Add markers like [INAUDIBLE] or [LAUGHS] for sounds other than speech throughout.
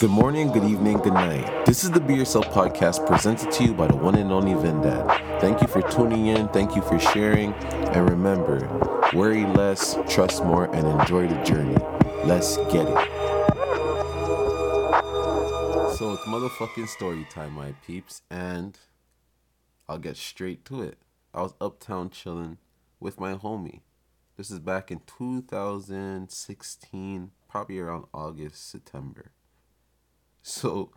Good morning, good evening, good night. This is the Be Yourself podcast presented to you by the one and only Vindad. Thank you for tuning in, thank you for sharing, and remember worry less, trust more, and enjoy the journey. Let's get it. So it's motherfucking story time, my peeps, and I'll get straight to it. I was uptown chilling with my homie. This is back in 2016, probably around August, September. So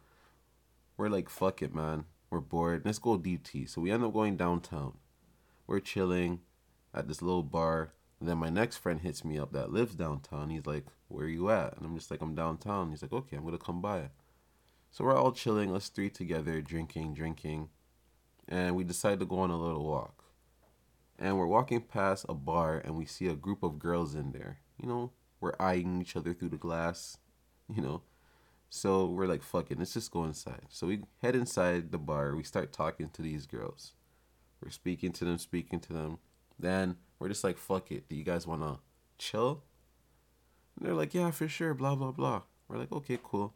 we're like, fuck it, man. We're bored. Let's go DT. So we end up going downtown. We're chilling at this little bar. And then my next friend hits me up that lives downtown. He's like, Where are you at? And I'm just like, I'm downtown. He's like, Okay, I'm going to come by. So we're all chilling, us three together, drinking, drinking. And we decide to go on a little walk. And we're walking past a bar and we see a group of girls in there. You know, we're eyeing each other through the glass, [LAUGHS] you know, so we're like, fuck it, let's just go inside. So we head inside the bar. We start talking to these girls. We're speaking to them, speaking to them. Then we're just like, fuck it. Do you guys want to chill? And they're like, yeah, for sure, blah, blah, blah. We're like, okay, cool.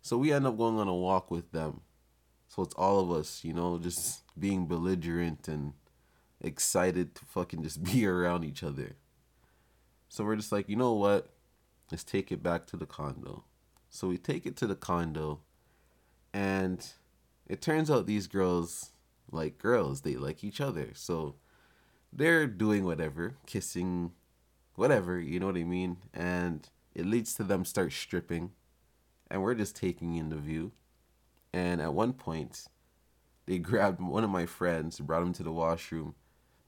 So we end up going on a walk with them. So it's all of us, you know, just being belligerent and excited to fucking just [LAUGHS] be around each other. So we're just like, you know what? Let's take it back to the condo. So we take it to the condo, and it turns out these girls like girls. They like each other. So they're doing whatever, kissing, whatever, you know what I mean? And it leads to them start stripping, and we're just taking in the view. And at one point, they grabbed one of my friends, brought him to the washroom,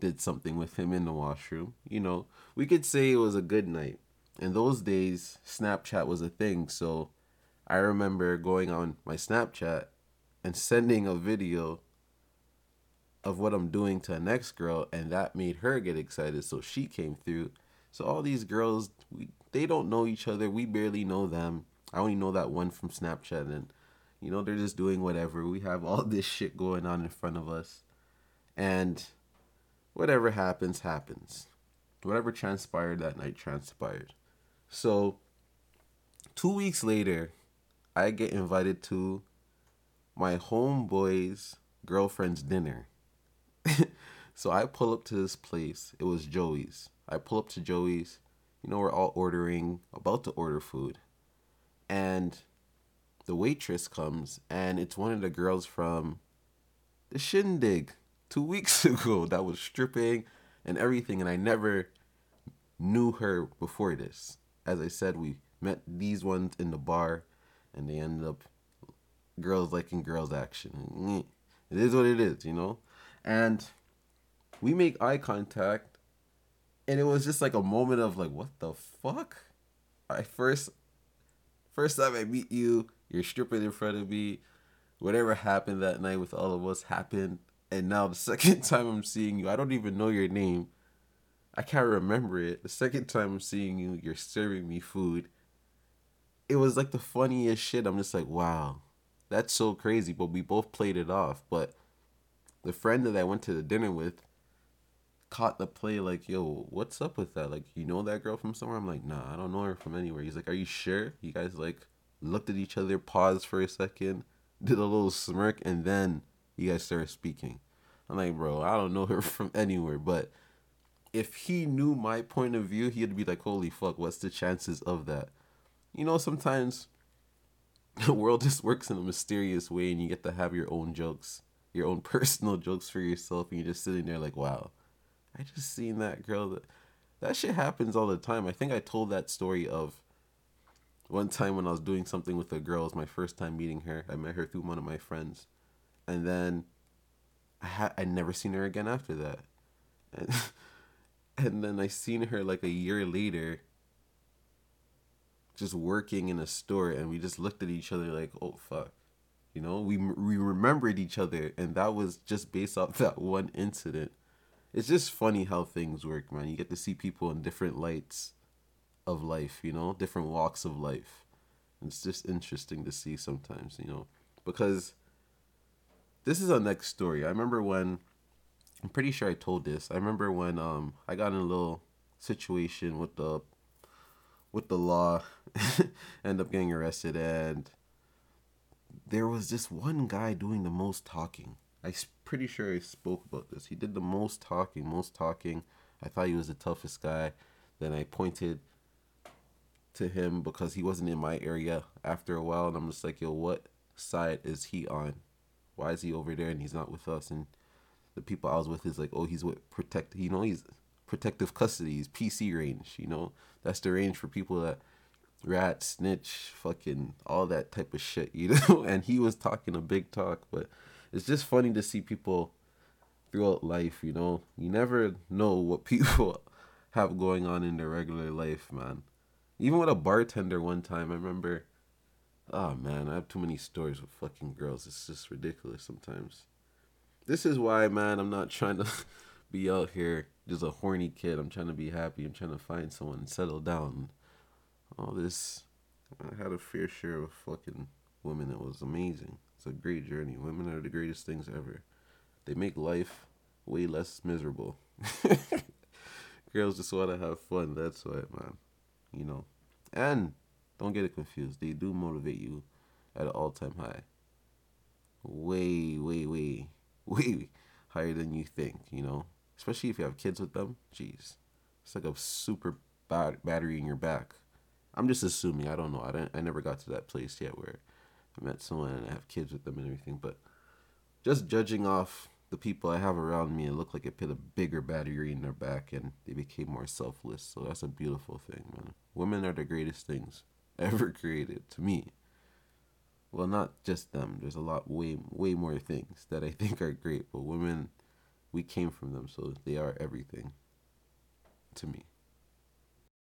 did something with him in the washroom. You know, we could say it was a good night. In those days, Snapchat was a thing, so I remember going on my Snapchat and sending a video of what I'm doing to a next girl, and that made her get excited. So she came through. So all these girls, we, they don't know each other. We barely know them. I only know that one from Snapchat, and you know they're just doing whatever. We have all [LAUGHS] this shit going on in front of us, and whatever happens, happens. Whatever transpired that night transpired. So two weeks later, I get invited to my homeboy's girlfriend's dinner. [LAUGHS] so I pull up to this place. It was Joey's. I pull up to Joey's. You know, we're all ordering, about to order food. And the waitress comes, and it's one of the girls from the shindig two weeks [LAUGHS] ago that was stripping and everything. And I never knew her before this. As I said, we met these ones in the bar and they ended up girls liking girls action. It is what it is, you know? And we make eye contact and it was just like a moment of like what the fuck? I first first time I meet you, you're stripping in front of me. Whatever happened that night with all of us happened. And now the [LAUGHS] second time I'm seeing you, I don't even know your name. I can't remember it. The second time I'm seeing you, you're serving me food it was like the funniest shit. I'm just like, wow, that's so crazy. But we both played it off. But the friend that I went to the dinner with caught the play like, yo, what's up with that? Like, you know that girl from somewhere? I'm like, nah, I don't know her from anywhere. He's like, are you sure? You guys like looked at each other, paused for a second, [LAUGHS] did a little smirk, and then you guys started speaking. I'm like, bro, I don't know her [LAUGHS] from anywhere, but if he knew my point of view, he'd be like, holy fuck, what's the chances of that? you know, sometimes [LAUGHS] the world just works in a mysterious way and you get to have your own jokes, your own [LAUGHS] personal jokes for yourself, and you're just sitting there like, wow, I just seen that girl. That, that shit happens all the time. I think I told that story of one time when I was doing something with a girl. It was my first time meeting her. I met her through one of my friends. And then I had I never seen her again after that. [LAUGHS] And, and then I seen her like a year later just working in a store and we just looked at each other like, oh fuck. You know, we we remembered each other and that was just based off that one incident. It's just funny how things work, man. You get to see people in different lights of life, you know, different walks of life. It's just interesting to see sometimes, you know, because this is our next story. I remember when I'm pretty sure I told this. I remember when um I got in a little situation with the with the law, [LAUGHS] end up getting arrested, and there was this one guy doing the most talking. I'm pretty sure I spoke about this. He did the most talking, most talking. I thought he was the toughest guy. Then I pointed to him because he wasn't in my area after a while, and I'm just like, yo, what side is he on? Why is he over there and he's not with us? And the people I was with is like, oh, he's with protect. You know, he's protective custody. He's PC range. You know, that's the range for people that rat, snitch, fucking all that type of shit, you [LAUGHS] know? And he was talking a big talk, but it's just funny to see people throughout life, you know? You never know what [LAUGHS] people have going on in their regular life, man. Even with a bartender one time, I remember oh man, I have too many stories with fucking girls. It's just ridiculous sometimes. This is why, man, I'm not trying to [LAUGHS] be out here just a horny kid. I'm trying to be happy. I'm trying to find someone and settle down all this. I had a fair share of fucking women. It was amazing. It's a great journey. Women are the greatest things ever. They make life way less miserable. [LAUGHS] Girls just want to have fun. That's why, man. You know. And don't get it confused. They do motivate you at an all time high. Way, way, way, way higher than you think, you know? Especially if you have kids with them. Jeez. It's like a super bad battery in your back. I'm just assuming. I don't know. I didn't. I never got to that place yet where I met someone and I have kids with them and everything. But just judging off the people I have around me, it looked like it put a bigger battery in their back and they became more selfless. So that's a beautiful thing, man. Women are the greatest things [LAUGHS] ever created to me. Well, not just them. There's a lot, way, way more things that I [LAUGHS] think are great. But women, we came from them, so they are everything to me.